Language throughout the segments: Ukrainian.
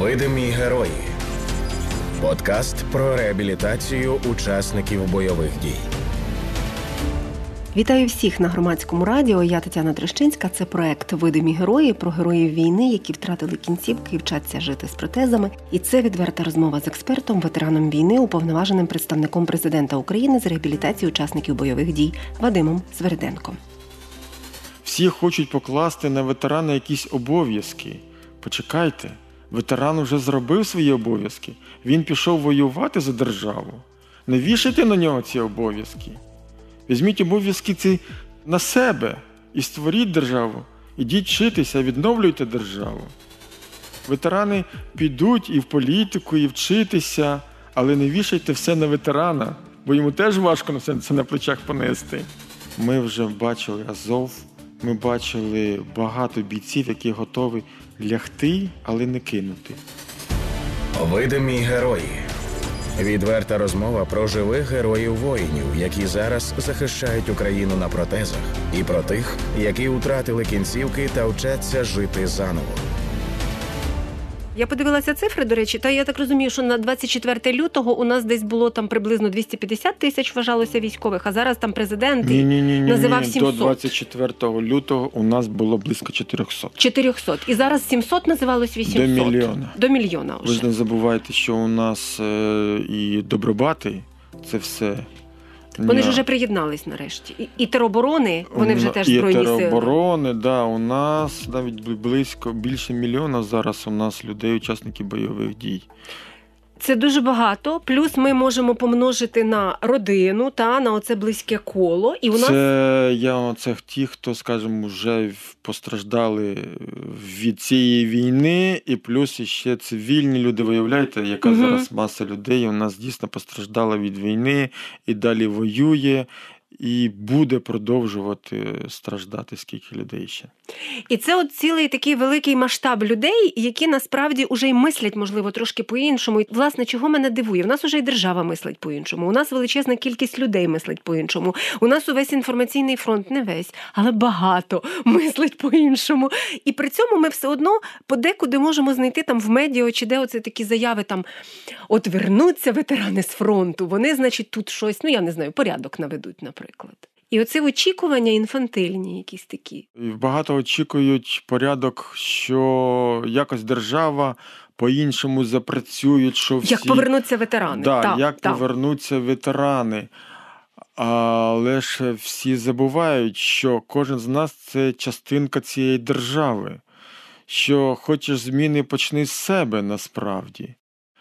Видимі герої. Подкаст про реабілітацію учасників бойових дій. Вітаю всіх на громадському радіо. Я Тетяна Трещинська. Це проект Видимі герої про героїв війни, які втратили кінцівки і вчаться жити з протезами. І це відверта розмова з експертом, ветераном війни, уповноваженим представником президента України з реабілітації учасників бойових дій Вадимом Сверденком. Всі хочуть покласти на ветерана якісь обов'язки. Почекайте, ветеран вже зробив свої обов'язки. Він пішов воювати за державу. Не вішайте на нього ці обов'язки. Візьміть обов'язки ці на себе і створіть державу. Ідіть вчитися, відновлюйте державу. Ветерани підуть і в політику, і вчитися, але не вішайте все на ветерана, бо йому теж важко це на плечах понести. Ми вже бачили Азов, ми бачили багато бійців, які готові лягти, але не кинути. Видимі герої. Відверта розмова про живих героїв воїнів, які зараз захищають Україну на протезах, і про тих, які втратили кінцівки та вчаться жити заново. Я подивилася цифри, до речі, та я так розумію, що на 24 лютого у нас десь було там приблизно 250 тисяч вважалося військових, а зараз там президент Ні, ні, ні, ні, називав ні. 700. До 24 лютого у нас було близько 400. 400. І зараз 700 називалось 800. До мільйона. До мільйона Ви ж не забувайте, що у нас е, і добробати це все. Вони Ні. ж вже приєднались нарешті. І, і тероборони, вони вже теж і збройні сили. тероборони, да, у нас навіть близько більше мільйона зараз у нас людей, учасників бойових дій. Це дуже багато. Плюс ми можемо помножити на родину та на оце близьке коло. І у нас Це я це ті, хто, скажімо, вже постраждали від цієї війни, і плюс іще цивільні люди. Виявляєте, яка Мгм. зараз маса людей у нас дійсно постраждала від війни і далі воює, і буде продовжувати страждати скільки людей ще. І це от цілий такий великий масштаб людей, які насправді уже й мислять, можливо, трошки по-іншому. І, власне, чого мене дивує? У нас уже й держава мислить по-іншому. У нас величезна кількість людей мислить по-іншому. У нас увесь інформаційний фронт, не весь, але багато мислить по-іншому. І при цьому ми все одно подекуди можемо знайти там в медіа чи де оце такі заяви там: от вернуться ветерани з фронту. Вони, значить, тут щось, ну я не знаю, порядок наведуть, наприклад. І оце очікування інфантильні, якісь такі. Багато очікують порядок, що якось держава по-іншому запрацюють, що всі... Як повернуться ветерани? Да, так, як так. повернуться ветерани. Але ж всі забувають, що кожен з нас це частинка цієї держави, що хочеш зміни почни з себе насправді.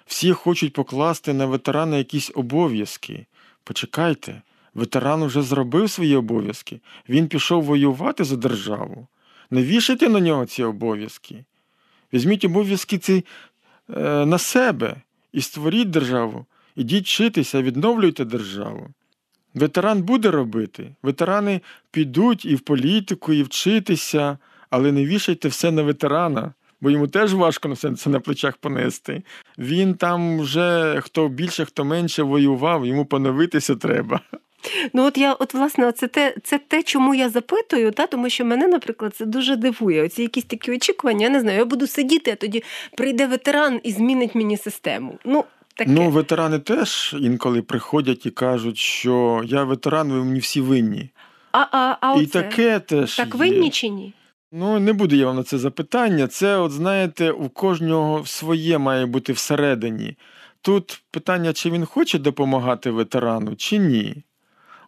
Всі хочуть покласти на ветерана якісь обов'язки. Почекайте, ветеран вже зробив свої обов'язки, він пішов воювати за державу. Не вішайте на нього ці обов'язки. Візьміть обов'язки ці е, на себе і створіть державу. Ідіть вчитися, відновлюйте державу. Ветеран буде робити. Ветерани підуть і в політику, і вчитися, але не вішайте все на ветерана, бо йому теж важко на все це на плечах понести. Він там вже хто більше, хто менше воював, йому поновитися треба. Ну от я, от власне, це те, це те, чому я запитую, та тому що мене, наприклад, це дуже дивує. Оці якісь такі очікування. Я не знаю, я буду сидіти, а тоді прийде ветеран і змінить мені систему. Ну, таке. Ну, ветерани теж інколи приходять і кажуть, що я ветеран, ви мені всі винні. а, а, а і оце? таке теж. так є. винні чи ні? Ну, не буду я вам на це запитання. Це, от знаєте, у кожного своє має бути всередині. Тут питання, чи він хоче допомагати ветерану, чи ні.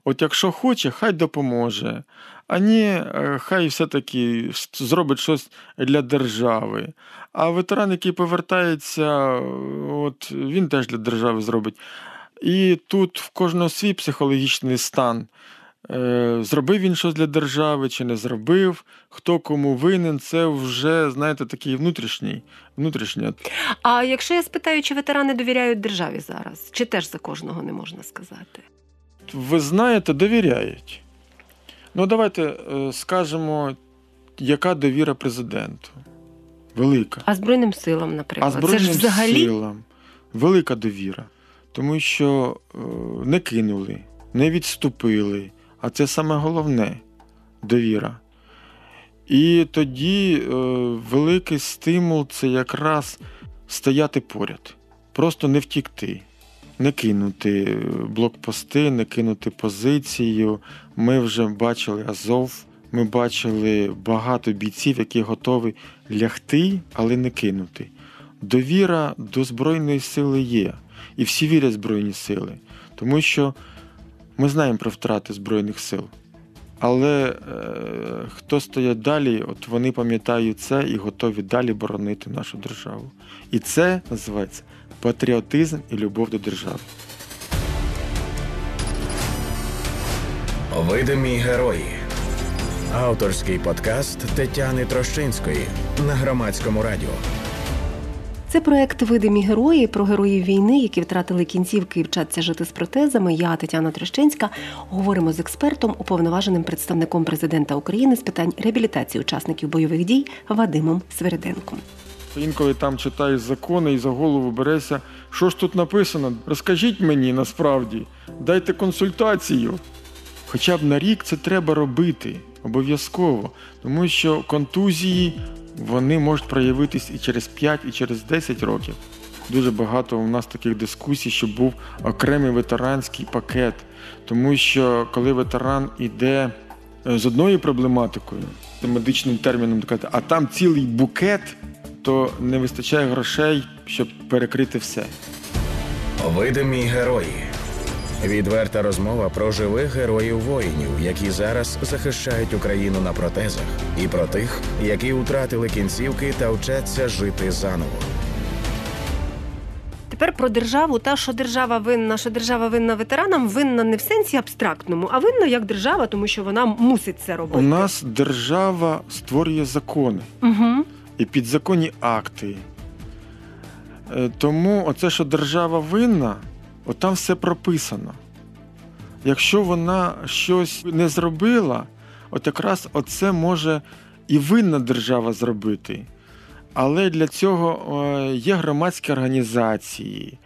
От якщо хоче, хай допоможе. А ні, е, хай все-таки зробить щось для держави. А ветеран, який повертається, от він теж для держави зробить. І тут в кожного свій психологічний стан. Е, Зробив він щось для держави чи не зробив, хто кому винен, це вже, знаєте, такий внутрішній. внутрішнє. А якщо я спитаю, чи ветерани довіряють державі зараз, чи теж за кожного не можна сказати? Ви знаєте, довіряють. Ну, давайте е, скажемо, яка довіра президенту? Велика. А Збройним силам, А наприклад, Збройним це ж взагалі силам велика довіра. Тому що е, не кинули, не відступили. А це саме головне довіра. І тоді е, великий стимул це якраз стояти поряд, просто не втікти, не кинути блокпости, не кинути позицію. Ми вже бачили Азов, ми бачили багато бійців, які готові лягти, але не кинути. Довіра до Збройної сили є, і всі вірять в Збройні сили, тому що ми знаємо про втрати Збройних сил. Але е, хто стоять далі, от вони пам'ятають це і готові далі боронити нашу державу. І це називається патріотизм і любов до держави. Видимі герої. Авторський подкаст Тетяни Трощинської на громадському радіо. Це проект Видимі герої про героїв війни, які втратили кінцівки і вчаться жити з протезами. Я Тетяна Трещинська. Говоримо з експертом, уповноваженим представником президента України з питань реабілітації учасників бойових дій Вадимом Свериденком. Інколи там читаєш закони і за голову береся. Що ж тут написано? Розкажіть мені насправді, дайте консультацію. Хоча б на рік це треба робити обов'язково, тому що контузії вони можуть проявитись і через 5, і через 10 років. Дуже багато у нас таких дискусій, щоб був окремий ветеранський пакет. Тому що коли ветеран іде е, з одною проблематикою, медичним терміном а там цілий букет, то не вистачає грошей, щоб перекрити все. Видимі герої. Відверта розмова про живих героїв воїнів, які зараз захищають Україну на протезах, і про тих, які втратили кінцівки та вчаться жити заново. Тепер про державу, та що держава винна, що держава винна ветеранам, винна не в сенсі абстрактному, а винна як держава, тому що вона мусить це робити. У нас держава створює закони угу. і підзаконні акти. Е, Тому оце, що держава винна, от там все прописано. Якщо вона щось не зробила, от якраз оце може і винна держава зробити. Але для цього е, є громадські організації,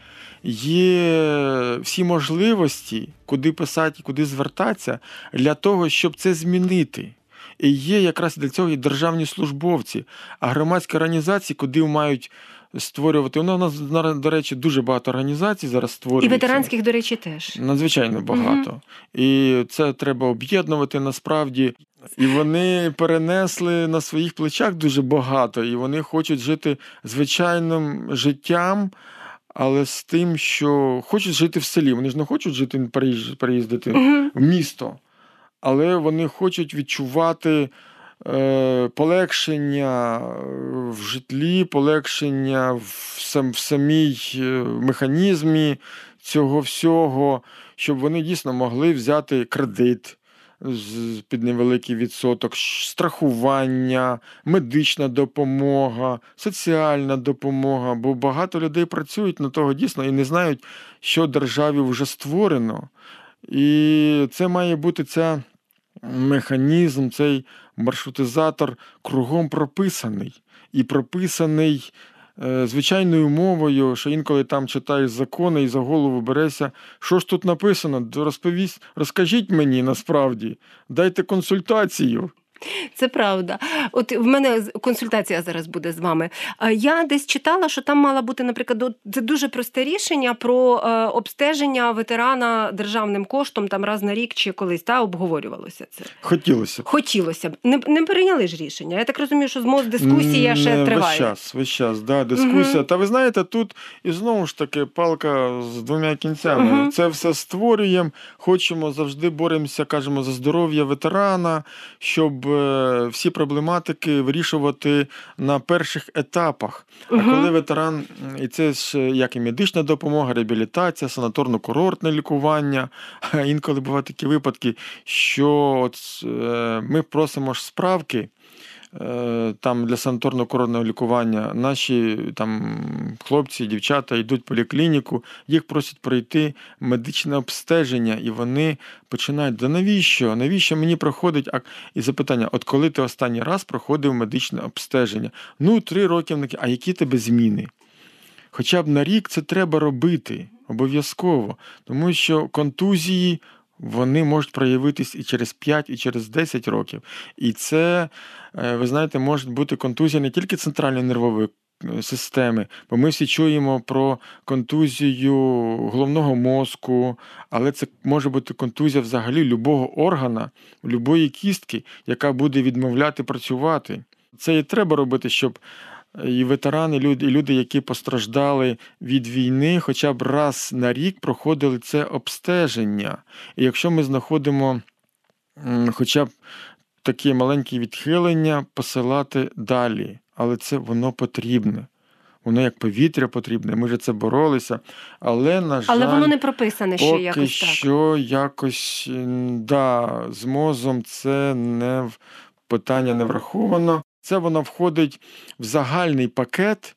є всі можливості, куди писати, куди звертатися, для того, щоб це змінити. І є якраз для цього і державні службовці, а громадські організації, куди мають створювати. Ну, у нас, до речі, дуже багато організацій зараз створюється. І ветеранських, до речі, теж. Надзвичайно багато. Угу. І це треба об'єднувати насправді. І вони перенесли на своїх плечах дуже багато, і вони хочуть жити звичайним життям, але з тим, що хочуть жити в селі. Вони ж не хочуть жити переїздити в місто, але вони хочуть відчувати. Е, полегшення в житлі, полегшення в сам, в самій е, механізмі цього всього, щоб вони дійсно могли взяти кредит під невеликий відсоток, страхування, медична допомога, соціальна допомога. Бо багато людей працюють на того дійсно і не знають, що державі вже створено. І це має бути ця механізм, цей маршрутизатор кругом прописаний. І прописаний е, звичайною мовою, що інколи там читаєш закони і за голову берешся. Що ж тут написано? Розповість, розкажіть мені насправді, дайте консультацію. Це правда. От в мене консультація зараз буде з вами. Я десь читала, що там мала бути, наприклад, це дуже просте рішення про е, обстеження ветерана державним коштом там раз на рік чи колись та обговорювалося це. Хотілося б. Хотілося б. Не не прийняли ж рішення. Я так розумію, що змоз дискусія ще триває. Весь час, весь час, да, дискусія. Угу. Та ви знаєте, тут і знову ж таки палка з двома кінцями. Угу. Це все створюємо, хочемо завжди боремося, кажемо за здоров'я ветерана, щоб. Е, всі проблематики вирішувати на перших етапах. Угу. А коли ветеран, і це ж як і медична допомога, реабілітація, санаторно-курортне лікування. Інколи бувають такі випадки, що от е, ми просимо ж справки. Е, там для санаторно-коронного лікування наші там хлопці, дівчата йдуть в поліклініку, їх просять пройти медичне обстеження, і вони починають: да навіщо? Навіщо мені проходить і запитання: от коли ти останній раз проходив медичне обстеження? Ну, три роки, а які тебе зміни? Хоча б на рік це треба робити обов'язково, тому що контузії вони можуть проявитись і через 5, і через 10 років. І це, е, ви знаєте, може бути контузія не тільки центральної нервової е, системи. Бо ми всі чуємо про контузію головного мозку, але це може бути контузія взагалі любого органа, любої кістки, яка буде відмовляти працювати. Це і треба робити, щоб і ветерани, люди, і люди, які постраждали від війни, хоча б раз на рік проходили це обстеження. І якщо ми знаходимо хоча б такі маленькі відхилення, посилати далі. Але це воно потрібне. Воно як повітря потрібне. Ми ж це боролися. Але, на жаль, Але воно не прописане ще поки якось так. що якось да, з мозом це не питання не враховано. Це воно входить в загальний пакет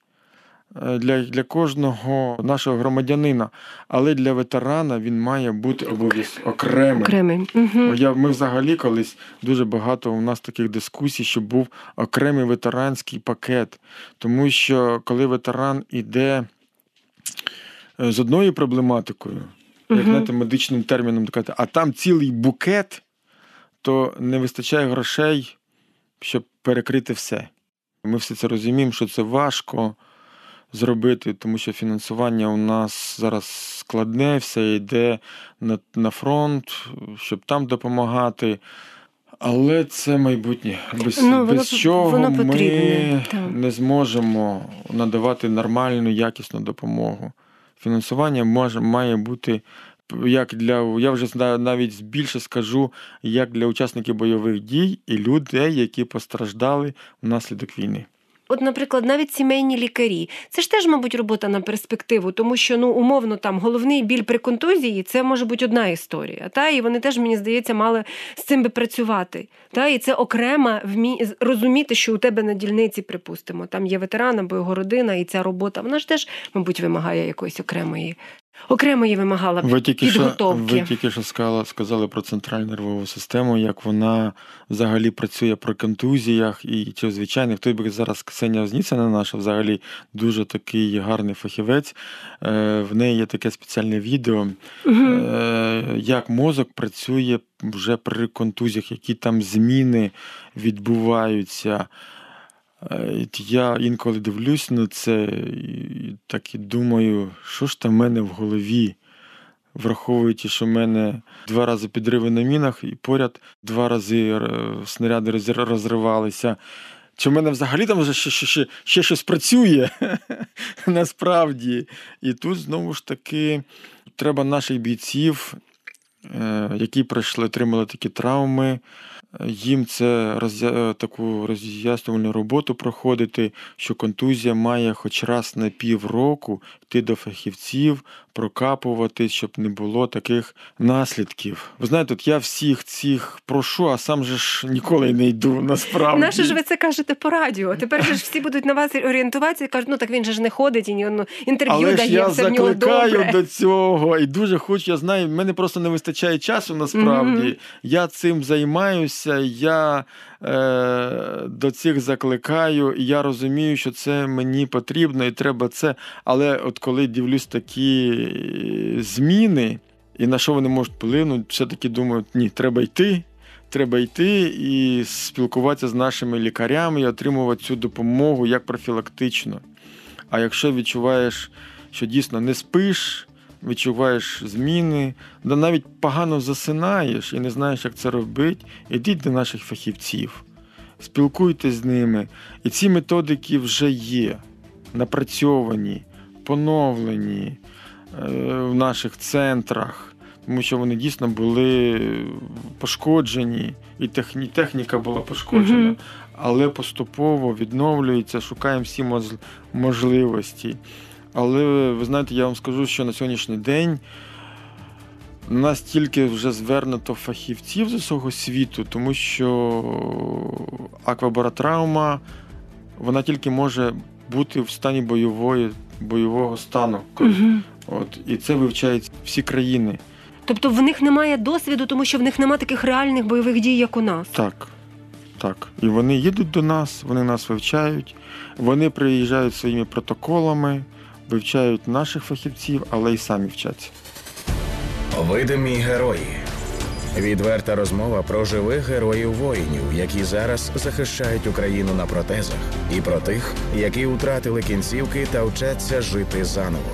е, для, для кожного нашого громадянина. Але для ветерана він має бути обов'язково окремим. Окремий. Угу. Я, ми взагалі колись дуже багато у нас таких дискусій, щоб був окремий ветеранський пакет. Тому що коли ветеран іде е, з одною проблематикою, як Мгм. знаєте, медичним терміном а там цілий букет, то не вистачає грошей, щоб перекрити все. Ми все це розуміємо, що це важко зробити, тому що фінансування у нас зараз складне, все йде на, на фронт, щоб там допомагати. Але це майбутнє. Без, Ну, воно без чого воно ми так. не зможемо надавати нормальну, якісну допомогу. Фінансування може, має бути як для я вже навіть більше скажу, як для учасників бойових дій і людей, які постраждали внаслідок війни. От, наприклад, навіть сімейні лікарі. Це ж теж, мабуть, робота на перспективу, тому що ну умовно там головний біль при контузії це може бути одна історія. Та і вони теж, мені здається, мали з цим би працювати. Та і це окремо вмі... розуміти, що у тебе на дільниці, припустимо, там є ветеран або його родина, і ця робота вона ж теж, мабуть, вимагає якоїсь окремої. Окремої вимагала Ви тільки, що, ви тільки що сказали, сказали про центральну нервову систему, як вона взагалі працює при контузіях і чи звичайно, хто би зараз Ксенія Зніцина наша взагалі дуже такий гарний фахівець. Е, В неї є таке спеціальне відео, Мгм. е, як мозок працює вже при контузіях, які там зміни відбуваються. Е, Я інколи дивлюсь на це і так і думаю, що ж там в мене в голові, враховуючи, що в мене два рази підриви на мінах, і поряд два рази е, снаряди розривалися. Чи в мене взагалі там вже ще, ще, ще, ще щось працює насправді? І тут знову ж таки треба наших бійців, е, які пройшли, отримали такі травми, їм це роз'я... е, таку роз'яснювальну роботу проходити, що контузія має хоч раз на півроку йти до фахівців, прокапувати, щоб не було таких наслідків. Ви знаєте, от я всіх цих прошу, а сам же ж ніколи не йду насправді. Наше ж ви це кажете по радіо. Тепер же ж всі будуть на вас орієнтуватися і кажуть, ну так він же ж не ходить і ні, ну, інтерв'ю Але дає, ж я все в нього закликаю добре. до цього і дуже хочу. Я знаю, в мене просто не вистачає часу насправді. Мгм. Я цим займаюся, я е, до цих закликаю, і я розумію, що це мені потрібно і треба це. Але от коли дивлюсь такі е, зміни, і на що вони можуть вплинути, все-таки думаю, ні, треба йти. Треба йти і спілкуватися з нашими лікарями і отримувати цю допомогу як профілактично. А якщо відчуваєш, що дійсно не спиш, відчуваєш зміни, да навіть погано засинаєш і не знаєш, як це робити, ідіть до наших фахівців, спілкуйтесь з ними. І ці методики вже є, напрацьовані, поновлені е, в наших центрах. Тому що вони дійсно були пошкоджені, і техніка була пошкоджена, але поступово відновлюється, шукаємо всі можливості. Але ви знаєте, я вам скажу, що на сьогоднішній день настільки вже звернуто фахівців з усього світу, тому що аквабаротравма вона тільки може бути в стані бойової, бойового стану. Мгм. От, і це вивчають всі країни. Тобто в них немає досвіду, тому що в них немає таких реальних бойових дій, як у нас. Так. Так. І вони їдуть до нас, вони нас вивчають, вони приїжджають своїми протоколами, вивчають наших фахівців, але й самі вчаться. Видимі герої. Відверта розмова про живих героїв воїнів, які зараз захищають Україну на протезах, і про тих, які втратили кінцівки та вчаться жити заново.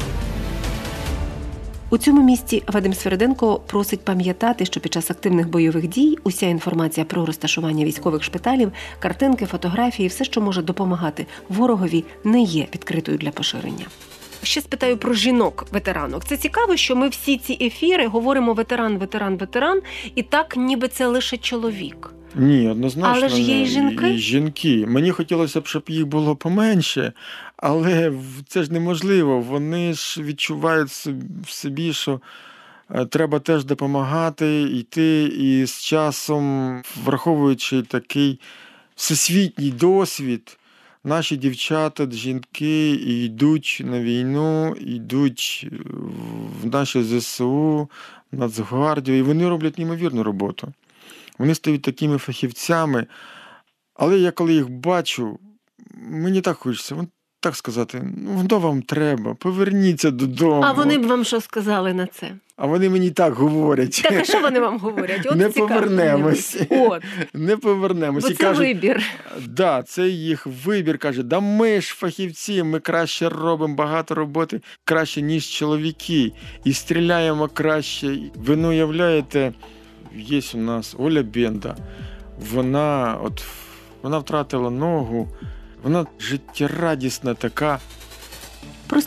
У цьому місці Вадим Свериденко просить пам'ятати, що під час активних бойових дій уся інформація про розташування військових шпиталів, картинки, фотографії, все, що може допомагати ворогові, не є відкритою для поширення. Ще спитаю про жінок ветеранок. Це цікаво, що ми всі ці ефіри говоримо ветеран, ветеран, ветеран, і так, ніби це лише чоловік. Ні, однозначно. Але ж є і жінки. І жінки. Мені хотілося б, щоб їх було поменше, але це ж неможливо. Вони ж відчувають в собі, що е, треба теж допомагати, йти, і з часом, враховуючи такий всесвітній досвід, наші дівчата, жінки йдуть на війну, йдуть е, в наші ЗСУ, в Нацгвардію, і вони роблять неймовірну роботу. Вони стають такими фахівцями. Але я коли їх бачу, мені так хочеться, вон так сказати, ну воно вам треба, поверніться додому. А вони б вам що сказали на це? А вони мені так говорять. Так, а що вони вам говорять? От Не цікаво. повернемось. От, Не повернемось. бо І це кажуть, вибір. да, це їх вибір. Каже, да ми ж фахівці, ми краще робимо багато роботи, краще, ніж чоловіки, і стріляємо краще. Ви не уявляєте, є у нас Оля Бенда. Вона от вона втратила ногу, вона життєрадісна така.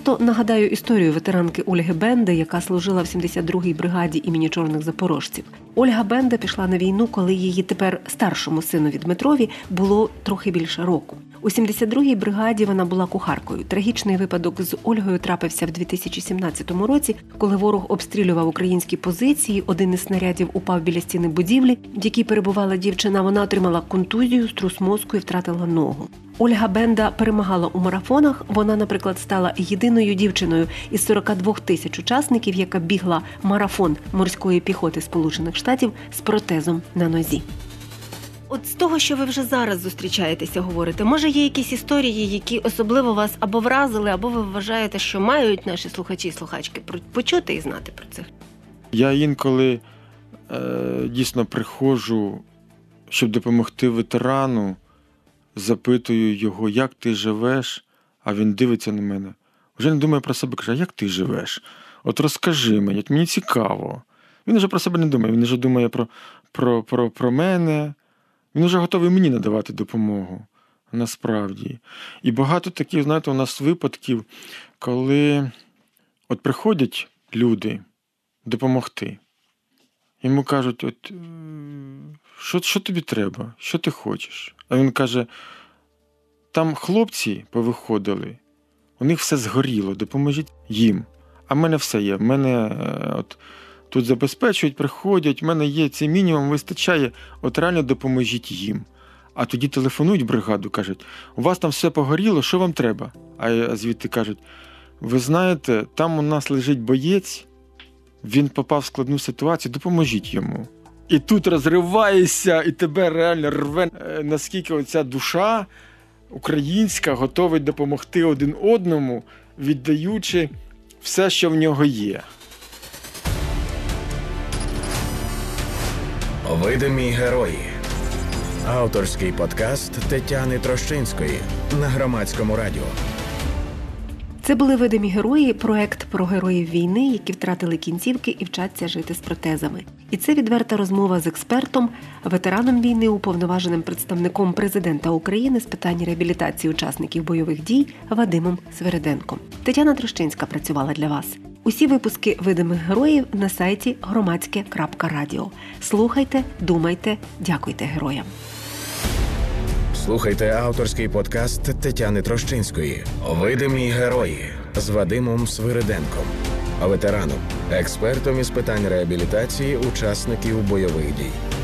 Просто нагадаю історію ветеранки Ольги Бенди, яка служила в 72-й бригаді імені чорних запорожців. Ольга Бенда пішла на війну, коли її тепер старшому синові Дмитрові було трохи більше року. У 72-й бригаді вона була кухаркою. Трагічний випадок з Ольгою трапився в 2017 році, коли ворог обстрілював українські позиції. Один із снарядів упав біля стіни будівлі, в якій перебувала дівчина. Вона отримала контузію, струс мозку і втратила ногу. Ольга Бенда перемагала у марафонах. Вона, наприклад, стала єдиною дівчиною із 42 тисяч учасників, яка бігла марафон морської піхоти Сполучених Штатів з протезом на нозі. От з того, що ви вже зараз зустрічаєтеся, говорите, може є якісь історії, які особливо вас або вразили, або ви вважаєте, що мають наші слухачі і слухачки почути і знати про це? Я інколи е, дійсно приходжу, щоб допомогти ветерану, запитую його, як ти живеш, а він дивиться на мене. Вже не думає про себе, каже, як ти живеш? От розкажи мені, от мені цікаво. Він вже про себе не думає, він вже думає про, про, про, про мене. Він вже готовий мені надавати допомогу. Насправді. І багато таких, знаєте, у нас випадків, коли от приходять люди допомогти. Йому кажуть, от, е, що, що тобі треба? Що ти хочеш? А він каже: там хлопці повиходили, у них все згоріло, допоможіть їм. А в мене все є. В мене е, от, тут забезпечують, приходять, в мене є цей мінімум, вистачає, от реально допоможіть їм. А тоді телефонують бригаду, кажуть, у вас там все погоріло, що вам треба? А звідти кажуть, ви знаєте, там у нас лежить боєць, він попав в складну ситуацію, допоможіть йому. І тут розриваєшся, і тебе реально рве, е, наскільки оця душа українська готова допомогти один одному, віддаючи все, що в нього є. Видимі герої. Авторський подкаст Тетяни Трощинської на громадському радіо. Це були видимі герої, проект про героїв війни, які втратили кінцівки і вчаться жити з протезами. І це відверта розмова з експертом, ветераном війни, уповноваженим представником президента України з питань реабілітації учасників бойових дій Вадимом Свериденком. Тетяна Трощинська працювала для вас. Усі випуски видимих героїв на сайті громадське.радіо. Слухайте, думайте, дякуйте героям. Слухайте авторський подкаст Тетяни Трощинської Видимі герої з Вадимом Свириденком, ветераном, експертом із питань реабілітації учасників бойових дій.